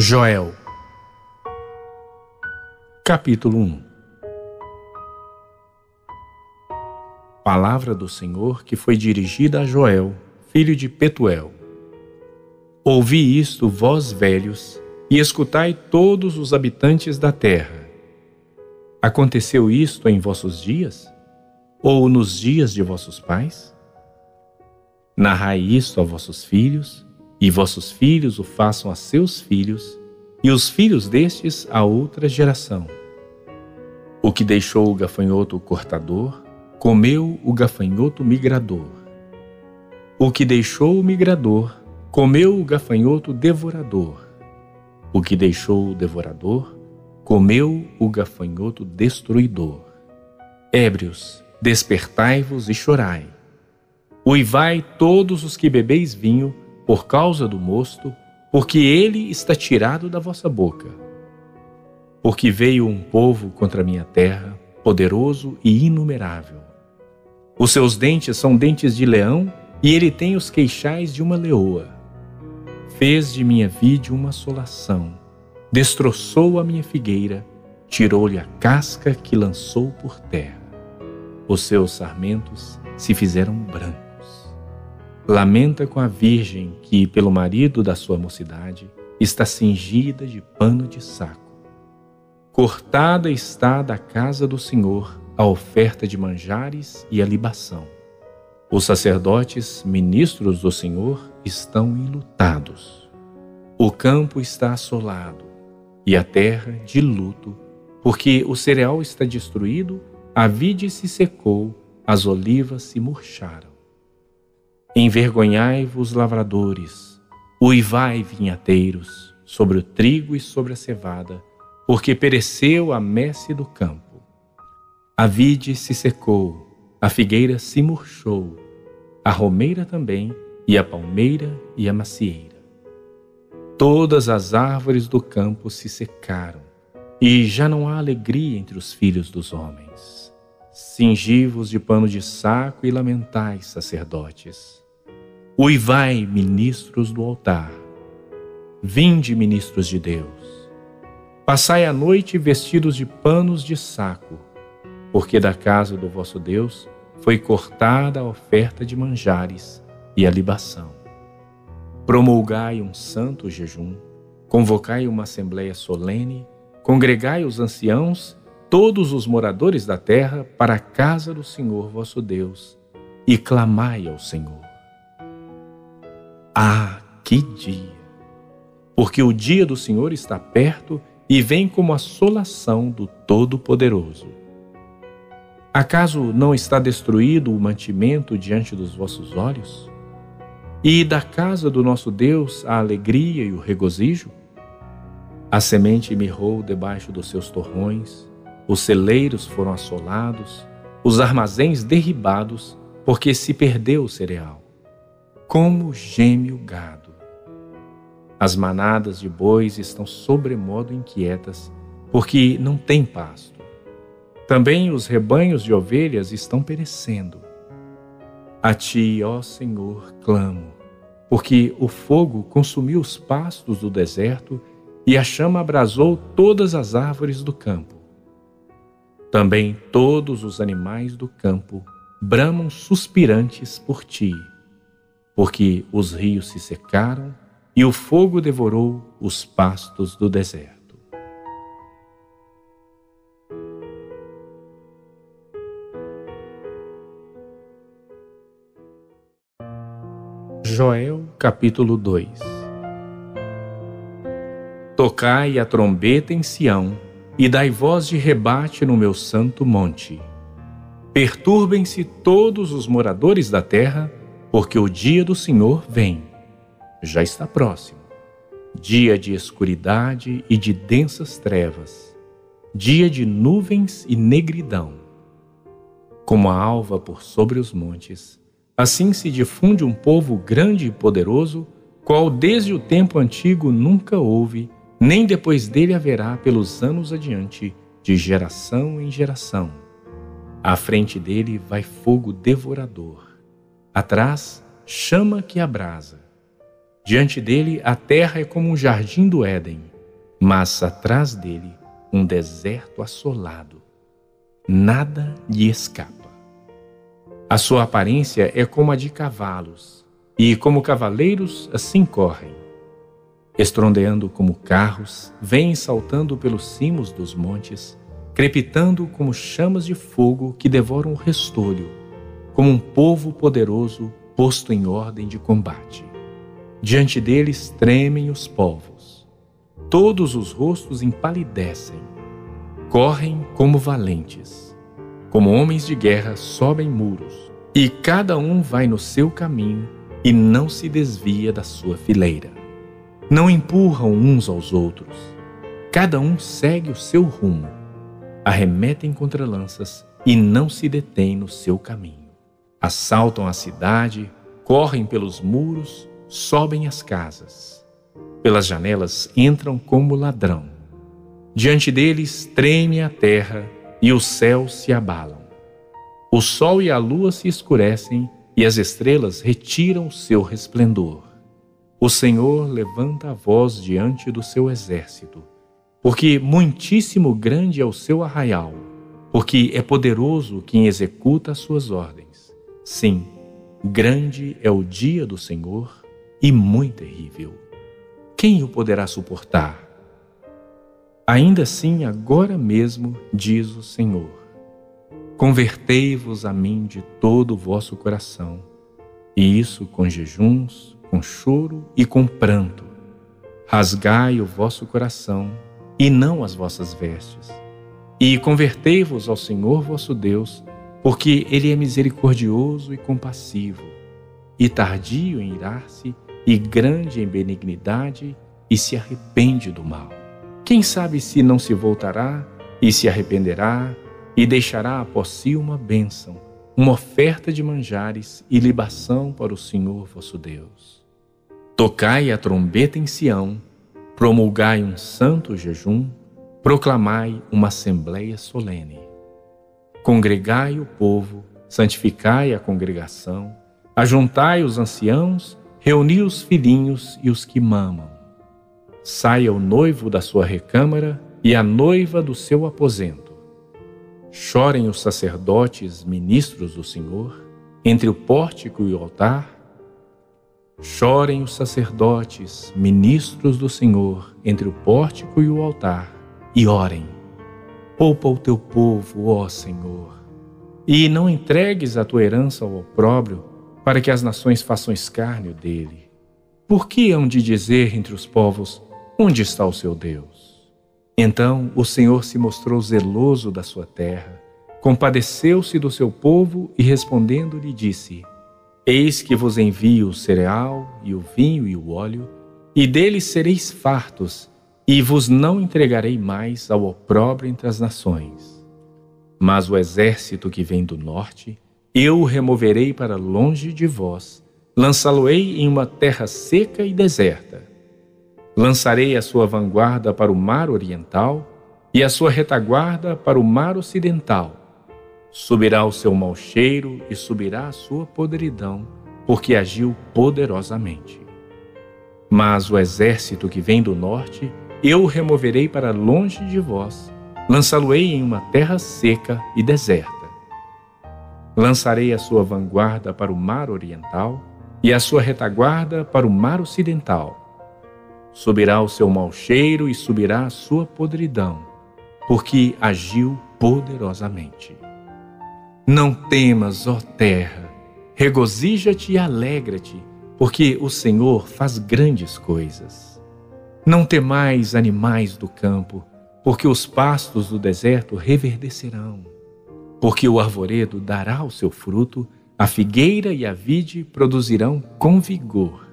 Joel, capítulo 1 Palavra do Senhor que foi dirigida a Joel, filho de Petuel. Ouvi isto, vós velhos, e escutai todos os habitantes da terra. Aconteceu isto em vossos dias? Ou nos dias de vossos pais? Narrai isto a vossos filhos, e vossos filhos o façam a seus filhos, e os filhos destes a outra geração. O que deixou o gafanhoto cortador, comeu o gafanhoto migrador. O que deixou o migrador, comeu o gafanhoto devorador. O que deixou o devorador, comeu o gafanhoto destruidor. Ébrios, despertai-vos e chorai. Uivai todos os que bebeis vinho, por causa do mosto, porque ele está tirado da vossa boca. Porque veio um povo contra minha terra, poderoso e inumerável. Os seus dentes são dentes de leão, e ele tem os queixais de uma leoa. Fez de minha vide uma assolação, destroçou a minha figueira, tirou-lhe a casca que lançou por terra. Os seus sarmentos se fizeram brancos lamenta com a virgem que, pelo marido da sua mocidade, está cingida de pano de saco. Cortada está da casa do Senhor a oferta de manjares e a libação. Os sacerdotes, ministros do Senhor, estão enlutados. O campo está assolado e a terra de luto, porque o cereal está destruído, a vide se secou, as olivas se murcharam. Envergonhai-vos, lavradores, uivai, vinhateiros, sobre o trigo e sobre a cevada, porque pereceu a messe do campo. A vide se secou, a figueira se murchou, a romeira também, e a palmeira e a macieira. Todas as árvores do campo se secaram, e já não há alegria entre os filhos dos homens. Cingi-vos de pano de saco e lamentai, sacerdotes. Uivai, ministros do altar. Vinde, ministros de Deus. Passai a noite vestidos de panos de saco, porque da casa do vosso Deus foi cortada a oferta de manjares e a libação. Promulgai um santo jejum, convocai uma assembleia solene, congregai os anciãos, todos os moradores da terra, para a casa do Senhor vosso Deus, e clamai ao Senhor. Ah, que dia! Porque o dia do Senhor está perto e vem como assolação do Todo-Poderoso. Acaso não está destruído o mantimento diante dos vossos olhos? E da casa do nosso Deus a alegria e o regozijo? A semente mirrou debaixo dos seus torrões, os celeiros foram assolados, os armazéns derribados, porque se perdeu o cereal como geme o gado. As manadas de bois estão sobremodo inquietas, porque não têm pasto. Também os rebanhos de ovelhas estão perecendo. A ti, ó Senhor, clamo, porque o fogo consumiu os pastos do deserto e a chama abrasou todas as árvores do campo. Também todos os animais do campo bramam suspirantes por ti porque os rios se secaram e o fogo devorou os pastos do deserto. Joel capítulo 2 Tocai a trombeta em Sião e dai voz de rebate no meu santo monte. Perturbem-se todos os moradores da terra porque o dia do Senhor vem, já está próximo. Dia de escuridade e de densas trevas, dia de nuvens e negridão. Como a alva por sobre os montes, assim se difunde um povo grande e poderoso, qual desde o tempo antigo nunca houve, nem depois dele haverá pelos anos adiante, de geração em geração. À frente dele vai fogo devorador Atrás, chama que abrasa. Diante dele, a terra é como um jardim do Éden, mas atrás dele, um deserto assolado. Nada lhe escapa. A sua aparência é como a de cavalos, e como cavaleiros assim correm. Estrondeando como carros, vêm saltando pelos cimos dos montes, crepitando como chamas de fogo que devoram o restolho, como um povo poderoso posto em ordem de combate. Diante deles tremem os povos. Todos os rostos empalidecem. Correm como valentes. Como homens de guerra sobem muros. E cada um vai no seu caminho e não se desvia da sua fileira. Não empurram uns aos outros. Cada um segue o seu rumo. Arremetem contra lanças e não se detêm no seu caminho. Assaltam a cidade, correm pelos muros sobem as casas. Pelas janelas entram como ladrão. Diante deles treme a terra e os céus se abalam. O sol e a lua se escurecem e as estrelas retiram seu resplendor. O Senhor levanta a voz diante do seu exército, porque muitíssimo grande é o seu arraial, porque é poderoso quem executa as suas ordens. Sim, grande é o dia do Senhor e muito terrível. Quem o poderá suportar? Ainda assim, agora mesmo, diz o Senhor: Convertei-vos a mim de todo o vosso coração, e isso com jejuns, com choro e com pranto. Rasgai o vosso coração e não as vossas vestes. E convertei-vos ao Senhor vosso Deus, porque Ele é misericordioso e compassivo, e tardio em irar-se e grande em benignidade e se arrepende do mal. Quem sabe se não se voltará e se arrependerá e deixará após si uma bênção, uma oferta de manjares e libação para o Senhor vosso Deus. Tocai a trombeta em Sião, promulgai um santo jejum, proclamai uma assembleia solene. Congregai o povo, santificai a congregação, ajuntai os anciãos Reuni os filhinhos e os que mamam. Saia o noivo da sua recâmara e a noiva do seu aposento. Chorem os sacerdotes, ministros do Senhor, entre o pórtico e o altar. Chorem os sacerdotes, ministros do Senhor, entre o pórtico e o altar, e orem. Poupa o teu povo, ó Senhor, e não entregues a tua herança ao opróbrio, para que as nações façam escárnio dele. Por que hão de dizer entre os povos: Onde está o seu Deus? Então o Senhor se mostrou zeloso da sua terra, compadeceu-se do seu povo e respondendo lhe disse: Eis que vos envio o cereal e o vinho e o óleo, e deles sereis fartos, e vos não entregarei mais ao opróbrio entre as nações. Mas o exército que vem do norte eu o removerei para longe de vós, lançá-lo-ei em uma terra seca e deserta. Lançarei a sua vanguarda para o mar oriental e a sua retaguarda para o mar ocidental. Subirá o seu mau cheiro e subirá a sua podridão, porque agiu poderosamente. Mas o exército que vem do norte, eu o removerei para longe de vós, lançá-lo-ei em uma terra seca e deserta. Lançarei a sua vanguarda para o mar oriental e a sua retaguarda para o mar ocidental. Subirá o seu mau cheiro e subirá a sua podridão, porque agiu poderosamente. Não temas, ó terra, regozija-te e alegra-te, porque o Senhor faz grandes coisas. Não temais, animais do campo, porque os pastos do deserto reverdecerão porque o arvoredo dará o seu fruto, a figueira e a vide produzirão com vigor.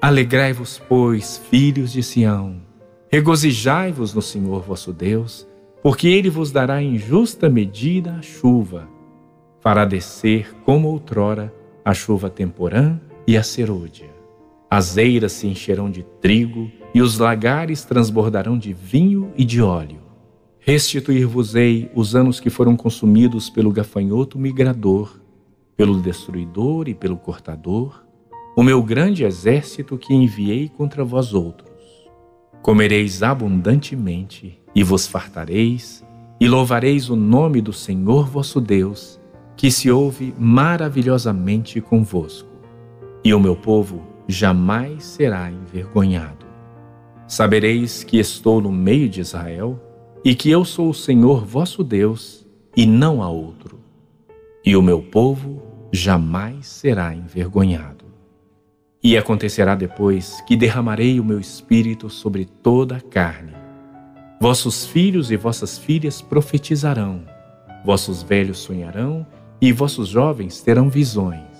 Alegrai-vos, pois, filhos de Sião, regozijai-vos no Senhor vosso Deus, porque ele vos dará em justa medida a chuva, fará descer como outrora a chuva temporã e a serôdia. As eiras se encherão de trigo e os lagares transbordarão de vinho e de óleo Restituir-vos-ei os anos que foram consumidos pelo gafanhoto migrador, pelo destruidor e pelo cortador, o meu grande exército que enviei contra vós outros. Comereis abundantemente e vos fartareis, e louvareis o nome do Senhor vosso Deus, que se ouve maravilhosamente convosco. E o meu povo jamais será envergonhado. Sabereis que estou no meio de Israel, e que eu sou o Senhor vosso Deus, e não há outro. E o meu povo jamais será envergonhado. E acontecerá depois que derramarei o meu espírito sobre toda a carne. Vossos filhos e vossas filhas profetizarão, vossos velhos sonharão e vossos jovens terão visões.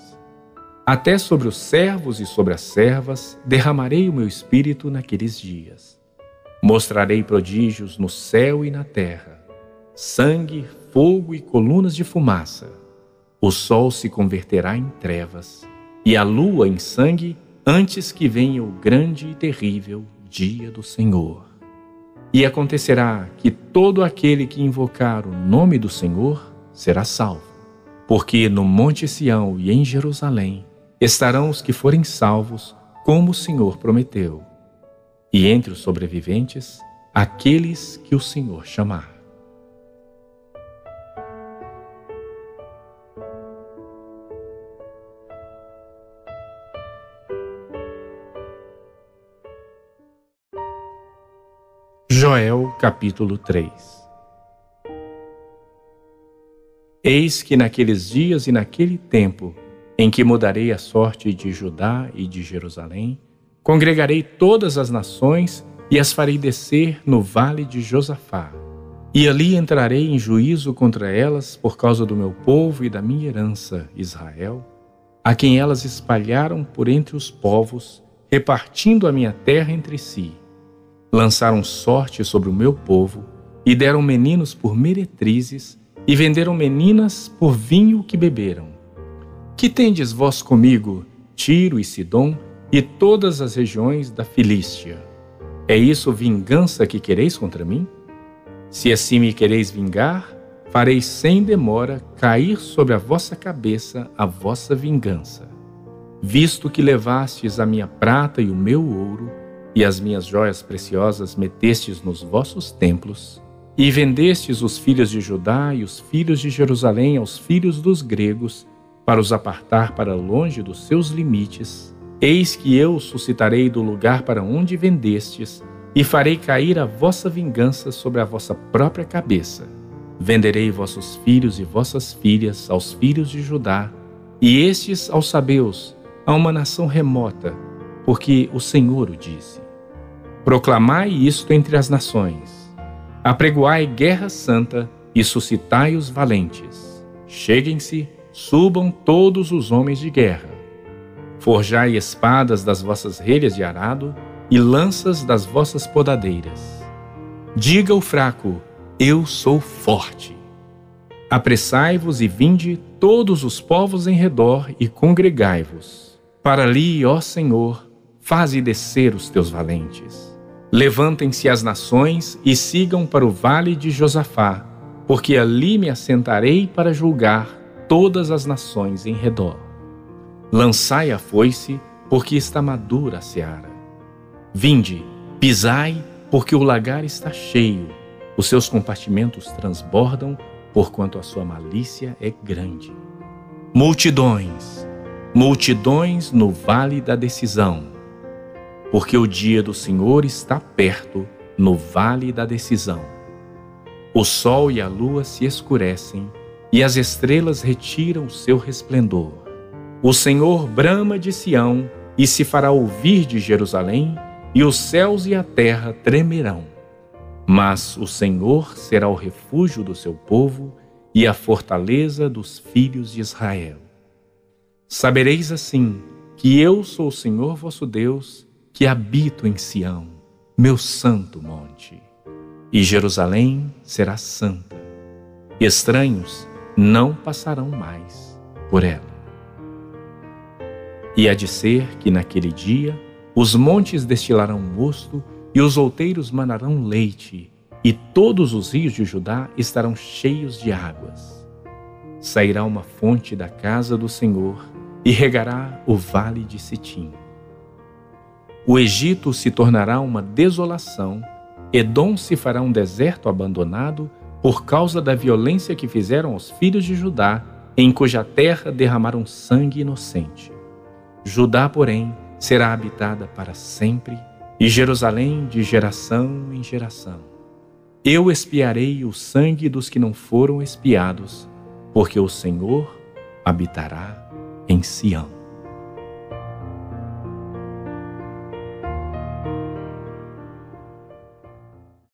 Até sobre os servos e sobre as servas derramarei o meu espírito naqueles dias. Mostrarei prodígios no céu e na terra: sangue, fogo e colunas de fumaça o sol se converterá em trevas e a lua em sangue antes que venha o grande e terrível dia do Senhor. E acontecerá que todo aquele que invocar o nome do Senhor será salvo, porque no Monte Sião e em Jerusalém estarão os que forem salvos, como o Senhor prometeu, e entre os sobreviventes, aqueles que o Senhor chamar. Joel capítulo 3 Eis que naqueles dias e naquele tempo, em que mudarei a sorte de Judá e de Jerusalém, congregarei todas as nações e as farei descer no vale de Josafá. E ali entrarei em juízo contra elas por causa do meu povo e da minha herança, Israel, a quem elas espalharam por entre os povos, repartindo a minha terra entre si lançaram sorte sobre o meu povo, e deram meninos por meretrizes, e venderam meninas por vinho que beberam. Que tendes vós comigo, Tiro e Sidom, e todas as regiões da Filístia? É isso vingança que quereis contra mim? Se assim me quereis vingar, farei sem demora cair sobre a vossa cabeça a vossa vingança. Visto que levastes a minha prata e o meu ouro, e as minhas joias preciosas metestes nos vossos templos, e vendestes os filhos de Judá e os filhos de Jerusalém aos filhos dos gregos, para os apartar para longe dos seus limites, eis que eu suscitarei do lugar para onde vendestes, e farei cair a vossa vingança sobre a vossa própria cabeça. Venderei vossos filhos e vossas filhas aos filhos de Judá, e estes aos sabeus, a uma nação remota, porque o Senhor o disse. Proclamai isto entre as nações. Apregoai guerra santa e suscitai os valentes. Cheguem-se, subam todos os homens de guerra. Forjai espadas das vossas relhas de arado e lanças das vossas podadeiras. Diga o fraco: Eu sou forte. Apressai-vos e vinde todos os povos em redor e congregai-vos. Para ali, ó Senhor, faze descer os teus valentes. Levantem-se as nações e sigam para o vale de Josafá, porque ali me assentarei para julgar todas as nações em redor. Lançai a foice, porque está madura a seara. Vinde, pisai, porque o lagar está cheio, os seus compartimentos transbordam, porquanto a sua malícia é grande. Multidões, multidões no vale da decisão porque o dia do Senhor está perto, no vale da decisão. O sol e a lua se escurecem, e as estrelas retiram seu resplendor. O Senhor brama de Sião, e se fará ouvir de Jerusalém, e os céus e a terra tremerão. Mas o Senhor será o refúgio do seu povo e a fortaleza dos filhos de Israel. Sabereis assim que eu sou o Senhor vosso Deus, que habito em Sião, meu santo monte. E Jerusalém será santa. Estranhos não passarão mais por ela. E há de ser que naquele dia os montes destilarão mosto e os outeiros manarão leite, e todos os rios de Judá estarão cheios de águas. Sairá uma fonte da casa do Senhor e regará o vale de Sitim. O Egito se tornará uma desolação, Edom se fará um deserto abandonado por causa da violência que fizeram aos filhos de Judá, em cuja terra derramaram sangue inocente. Judá, porém, será habitada para sempre, e Jerusalém de geração em geração. Eu espiarei o sangue dos que não foram espiados, porque o Senhor habitará em Sião.